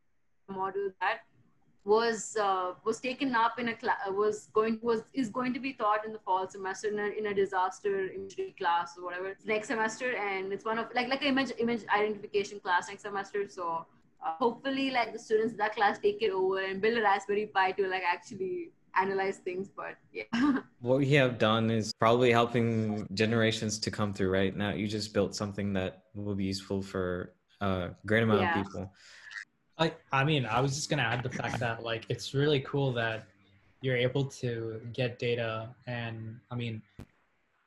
model that was uh, was taken up in a class was going was is going to be taught in the fall semester in a, in a disaster imagery class or whatever. Next semester and it's one of like like an image image identification class next semester so uh, hopefully like the students in that class take it over and build a raspberry pi to like actually analyze things but yeah. What we have done is probably helping generations to come through right? Now you just built something that will be useful for a great amount Yeah. of people I, I mean, I was just gonna add the fact that like it's really cool that you're able to get data, and I mean,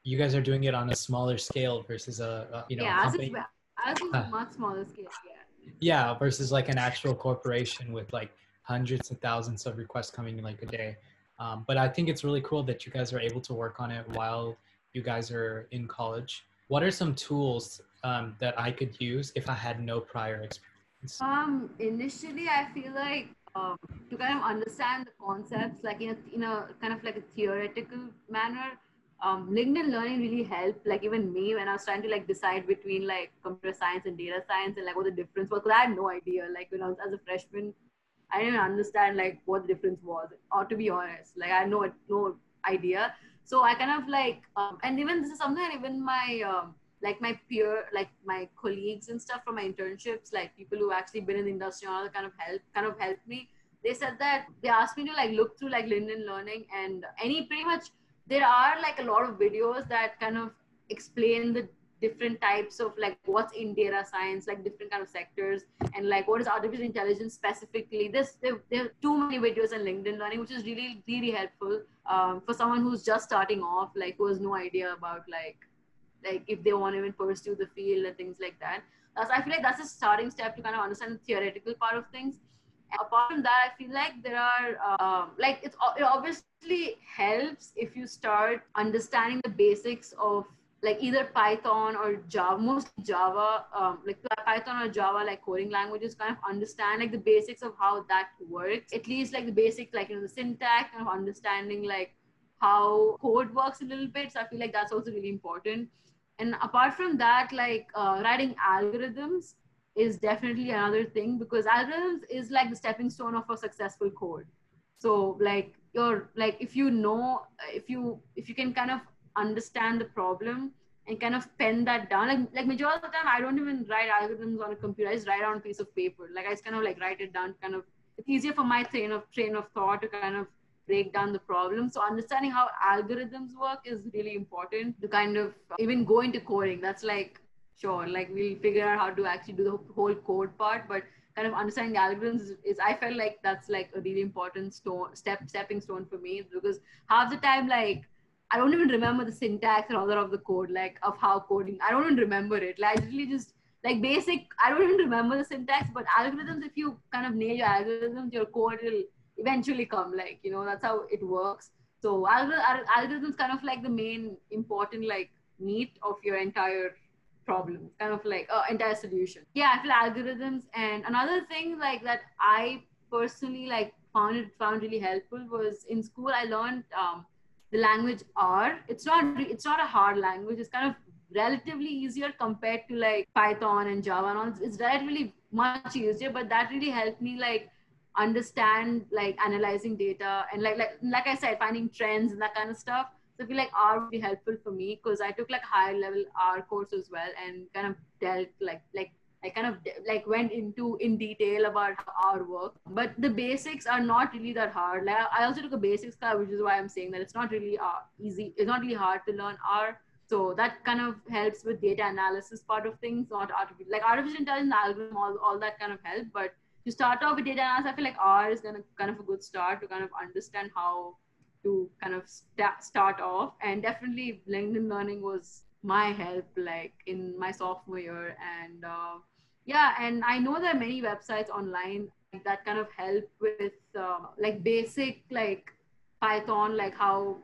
you guys are doing it on a smaller scale versus a, a you know yeah as company. it's Uh. much smaller scale yeah Yeah, versus like an actual corporation with like hundreds of thousands of requests coming in like a day. Um, but I think it's really cool that you guys are able to work on it while you guys are in college. What are some tools um, that I could use if I had no prior experience? Um, initially, I feel like um, to kind of understand the concepts, like in a, in a kind of like a theoretical manner, um, LinkedIn Learning really helped. Like even me when I was trying to like decide between like computer science and data science and like what the difference was, because I had no idea. Like when I was as a freshman, I didn't understand like what the difference was. Or to be honest, like I had no no idea. So I kind of like, um, and even this is something that even my um, like my peer, like my colleagues and stuff from my internships, like people who actually been in the industry and all kind of help, kind of helped me. They said that they asked me to like look through like LinkedIn Learning and any pretty much there are like a lot of videos that kind of explain the different types of like what's in data science, like different kind of sectors, and like what is artificial intelligence specifically. This there, there are too many videos on LinkedIn Learning, which is really really helpful um, for someone who's just starting off, like who has no idea about like like if they want to even pursue the field and things like that. That's, I feel like that's a starting step to kind of understand the theoretical part of things. And apart from that, I feel like there are um, like it's it obviously helps if you start understanding the basics of like either Python or Java, mostly Java, um, like Python or Java, like coding languages, kind of understand like the basics of how that works. At least like the basic, like you know, the syntax, kind of understanding like how code works a little bit. So I feel like that's also really important. And apart from that, like uh, writing algorithms is definitely another thing because algorithms is like the stepping stone of a successful code. So like you're like if you know if you if you can kind of understand the problem and kind of pen that down. Like like majority of the time I don't even write algorithms on a computer. I just write on a piece of paper. Like I just kind of like write it down, kind of it's easier for my train of train of thought to kind of break down the problem. So understanding how algorithms work is really important to kind of even go into coding. That's like sure, like we'll figure out how to actually do the whole code part, but kind of understanding the algorithms is, is I felt like that's like a really important stone step stepping stone for me because half the time like I don't even remember the syntax and all that of the code, like of how coding. I don't even remember it. Like I literally just like basic. I don't even remember the syntax, but algorithms. If you kind of nail your algorithms, your code will eventually come. Like you know, that's how it works. So algor- algorithms kind of like the main important like meat of your entire problem, kind of like uh, entire solution. Yeah, I feel algorithms and another thing like that I personally like found it found really helpful was in school I learned. Um, the language R. It's not it's not a hard language. It's kind of relatively easier compared to like Python and Java and all. It's relatively much easier, but that really helped me like understand like analyzing data and like like like I said, finding trends and that kind of stuff. So I feel like R would be helpful for me because I took like higher level R course as well and kind of dealt like like I kind of like went into in detail about R works, but the basics are not really that hard. Like I also took a basics class, which is why I'm saying that it's not really uh, easy. It's not really hard to learn R. So that kind of helps with data analysis part of things, not artificial like artificial intelligence algorithm, all, all that kind of help. But to start off with data analysis, I feel like R is gonna kind of a good start to kind of understand how to kind of st- start off. And definitely LinkedIn Learning was my help like in my sophomore year and uh, yeah and i know there are many websites online that kind of help with uh, like basic like python like how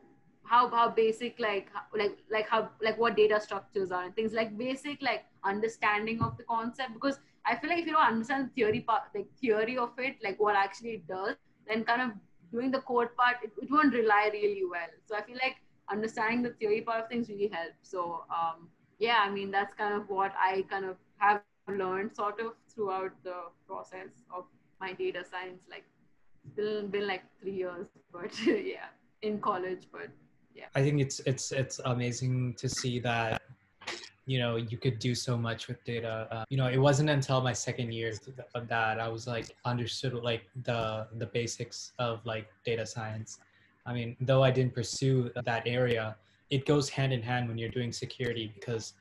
how how basic like like like how like what data structures are and things like basic like understanding of the concept because I feel like if you don't understand the theory part like theory of it like what actually it does then kind of doing the code part it, it won't rely really well. So I feel like understanding the theory part of things really helps. So um yeah I mean that's kind of what I kind of have learned sort of throughout the process of my data science like been been like three years but yeah in college but yeah. I think it's it's it's amazing to see that you know you could do so much with data. Uh, you know it wasn't until my second year of that i was like understood like the the basics of like data science. I mean though i didn't pursue that area it goes hand in hand when you're doing security because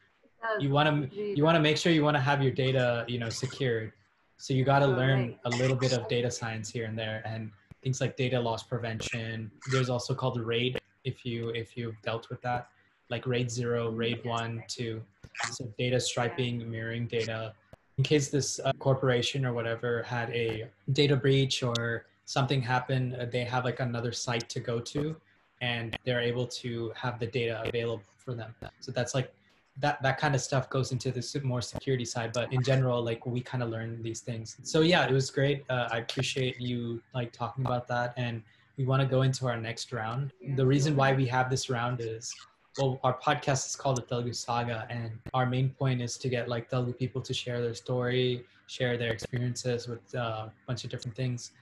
you want to you want to make sure you want to have your data you know secured so you got to learn a little bit of data science here and there and things like data loss prevention. There's also called raid if you if you've dealt with that like raid zero raid one two so data striping mirroring data. In case this uh, corporation or whatever had a data breach or something happened uh, they have like another site to go to and they're able to have the data available for them. So that's like that that kind of stuff goes into the more security side but in general like we kind of learn these things. So yeah it was great. Uh, i appreciate you like talking about that and we want to go into our next round. The reason why we have this round is well our podcast is called the telugu saga and our main point is to get like telugu people to share their story share their experiences with uh, a bunch of different things.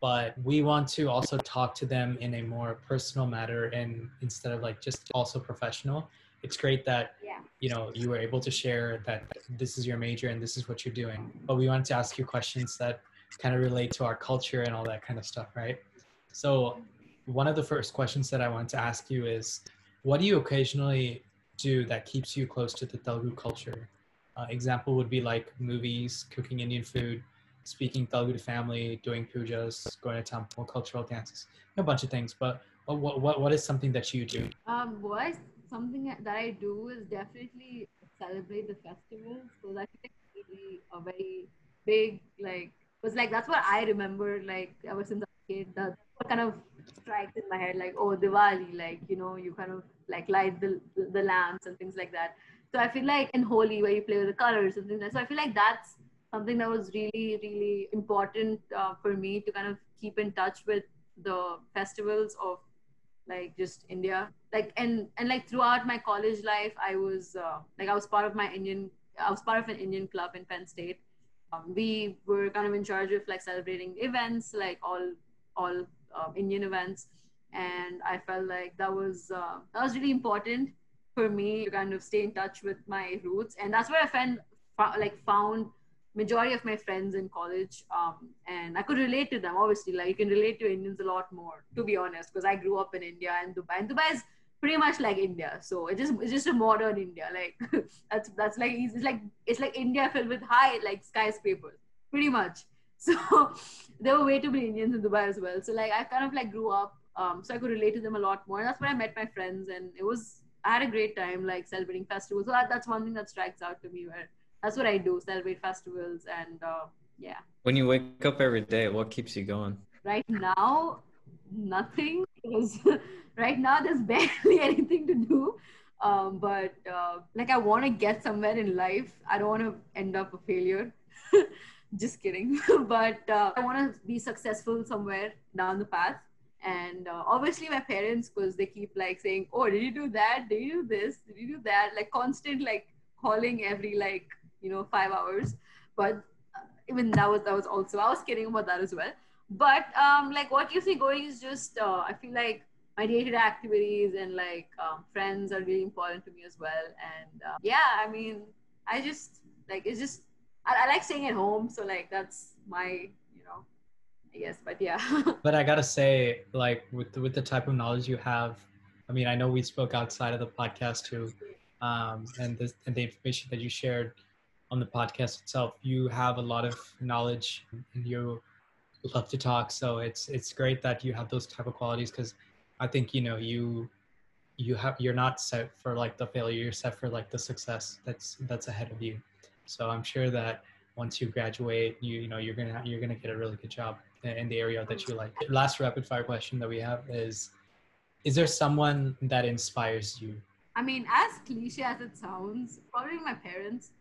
But we want to also talk to them in a more personal matter and instead of like just also professional. It's great that yeah. you know you were able to share that this is your major and this is what you're doing. But we wanted to ask you questions that kind of relate to our culture and all that kind of stuff right? So one of the first questions that i want to ask you is what do you occasionally do that keeps you close to the telugu culture? Uh, example would be like movies cooking indian food speaking telugu to family doing pujas going to temple cultural dances a bunch of things. But what, what, what is something that you do? Um what something that I do is definitely celebrate the festivals think it's really a very big like was like that's what I remember like ever since I was a kid. That's what kind of strikes in my head like oh Diwali like you know you kind of like light the the lamps and things like that. So I feel like in Holi where you play with the colors and things like that. so I feel like that's something that was really really important uh, for me to kind of keep in touch with the festivals of like just India. Like and and like throughout my college life, I was uh, like I was part of my Indian. I was part of an Indian club in Penn State. Um, we were kind of in charge of like celebrating events, like all all um, Indian events, and I felt like that was uh, that was really important for me to kind of stay in touch with my roots, and that's where I found like found majority of my friends in college um, and i could relate to them obviously. Like you can relate to indians a lot more to be honest because i grew up in india and dubai. And dubai is pretty much like india. So it just it's just a modern india. Like that's that's like it's like it's like india filled with high like skyscrapers pretty much so there were way too many indians in dubai as well so like i kind of like grew up um, so i could relate to them a lot more and that's where i met my friends and it was i had a great time like celebrating festivals so that, that's one thing that strikes out to me where that's what I do, celebrate festivals and uh, yeah. When you wake up every day, what keeps you going? Right now, nothing because right now there's barely anything to do. Um, but uh, like I want to get somewhere in life. I don't want to end up a failure. Just kidding. but uh, I want to be successful somewhere down the path. And uh, obviously, my parents, because they keep like saying, "Oh, did you do that? Did you do this? Did you do that?" Like constant like calling every like you know five hours but uh, even that was that was also i was kidding about that as well but um like what keeps me going is just uh, i feel like my day-to-day activities and like um, friends are really important to me as well and uh, yeah i mean i just like it's just I, I like staying at home so like that's my you know i guess but yeah but i gotta say like with with the type of knowledge you have i mean i know we spoke outside of the podcast too um, and, this, and the information that you shared on the podcast itself. You have a lot of knowledge and you love to talk. So it's it's great that you have those type of qualities because I think you know you you have you're not set for like the failure. You're set for like the success that's that's ahead of you. So I'm sure that once you graduate, you you know you're gonna you're gonna get a really good job in the area that you like. Last rapid fire question that we have is is there someone that inspires you? I mean, as cliche as it sounds, probably my parents,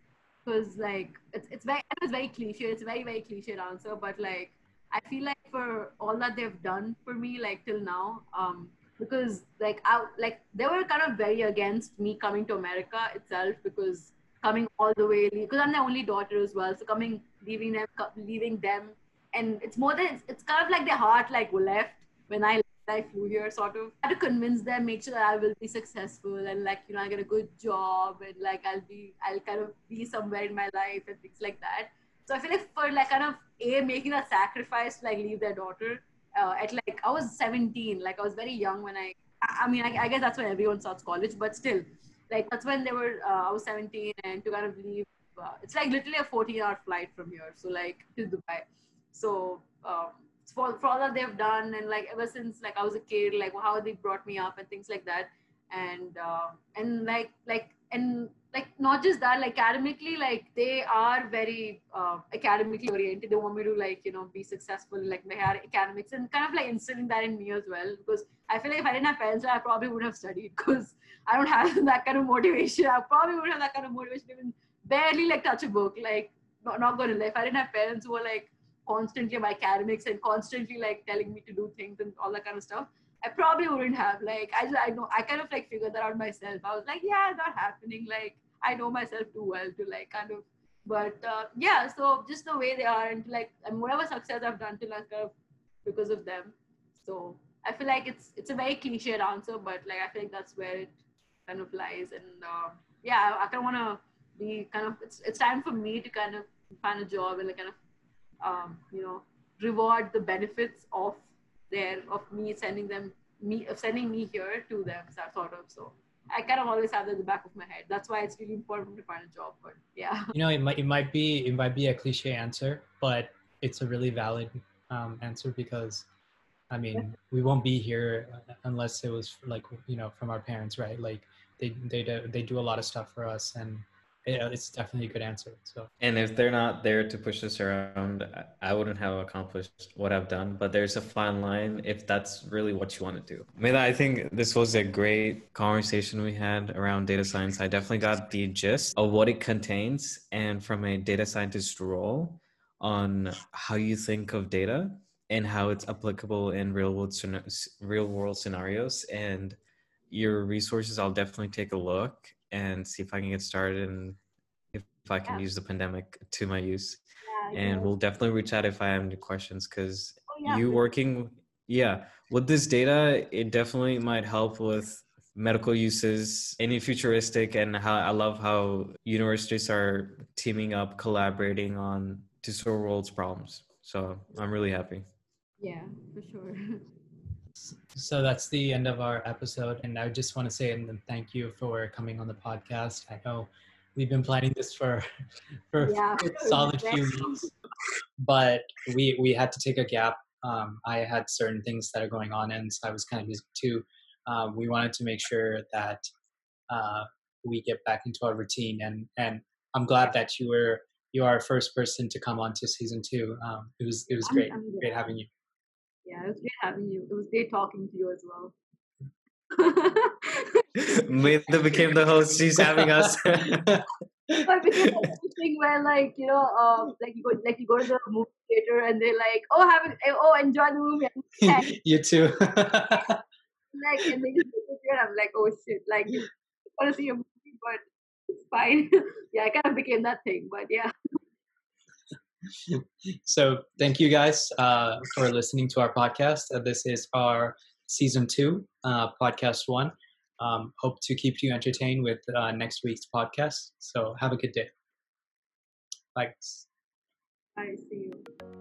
because like it's it's very it's very cliche. It's a very very cliche answer, but like I feel like for all that they've done for me, like till now, um, because like I like they were kind of very against me coming to America itself because coming all the way because I'm the only daughter as well, so coming leaving them leaving them, and it's more than it's, it's kind of like their heart like left when I I flew here, sort of. I had to convince them, make sure that I will be successful and like, you know, I get a good job and like I'll be, I'll kind of be somewhere in my life and things like that. So I feel like for like kind of A, making a sacrifice to like leave their daughter uh, at like, I was 17, like I was very young when I, I mean, I, I guess that's when everyone starts college, but still, like that's when they were, uh, I was 17 and to kind of leave, uh, it's like literally a 14 hour flight from here. So like to Dubai. So, um, for, for all that they've done and like ever since like I was a kid, like how they brought me up and things like that. And uh, and like like and like not just that, like academically, like they are very uh, academically oriented. They want me to like you know be successful in like my academics and kind of like instilling that in me as well. Because I feel like if I didn't have parents, I probably wouldn't have studied because I don't have that kind of motivation. I probably wouldn't have that kind of motivation even barely like touch a book. Like not, not gonna lie. If I didn't have parents who were like constantly my academics and constantly like telling me to do things and all that kind of stuff, I probably wouldn't have. Like I just, I know I kind of like figured that out myself. I was like, yeah, it's not happening. Like I know myself too well to like kind of but uh, yeah, so just the way they are and like and whatever success I've done to like kind of because of them. So I feel like it's it's a very cliched answer, but like I think like that's where it kind of lies. And uh, yeah, I, I kind of want to be kind of it's it's time for me to kind of find a job and like kind of um, you know reward the benefits of their of me sending them me of sending me here to them sort of so I kind of always have that in the back of my head. That's why it's really important to find a job. But yeah, you know, it might it might be it might be a cliche answer, but it's a really valid um, answer because, I mean, we won't be here unless it was like you know from our parents, right? Like they they do, they do a lot of stuff for us, and yeah, it's definitely a good answer. So, and if they're not there to push us around, I wouldn't have accomplished what I've done. But there's a fine line if that's really what you want to do. Mela, I think this was a great conversation we had around data science. I definitely got the gist of what it contains, and from a data scientist role on how you think of data and how it's applicable in real world real world scenarios and your resources. I'll definitely take a look and see if I can get started and if I can yeah. use the pandemic to my use. Yeah, and we'll definitely reach out if I have any questions because oh, you working, yeah, with this data, it definitely might help with medical uses, any futuristic, and how I love how universities are teaming up, collaborating on to solve world's problems. So I'm really happy. Yeah, for sure. So that's the end of our episode. And I just want to say and thank you for coming on the podcast. I know we've been planning this for for yeah. a solid few weeks, but we we had to take a gap. Um, I had certain things that are going on, and so I was kind of busy too. Um, we wanted to make sure that uh, we get back into our routine, and and I'm glad that you were you are our first person to come on to season two. Um, it was it was great, I'm, I'm great having you. Yeah, it was great having you. It was great talking to you as well. Mela became the host. She's having us. I became thing where, like, you know, um, like you go, like you go to the movie theater and they're like, "Oh, have it, oh, enjoy the movie." you too. like, and they just and I'm like, "Oh shit!" Like, you want to see a movie, but it's fine. yeah, I kind of became that thing, but yeah so thank you guys uh, for listening to our podcast. Uh, this is our season two, uh, podcast one. Um, hope to keep you entertained with uh, next week's podcast. So have a good day. Thanks. I see you.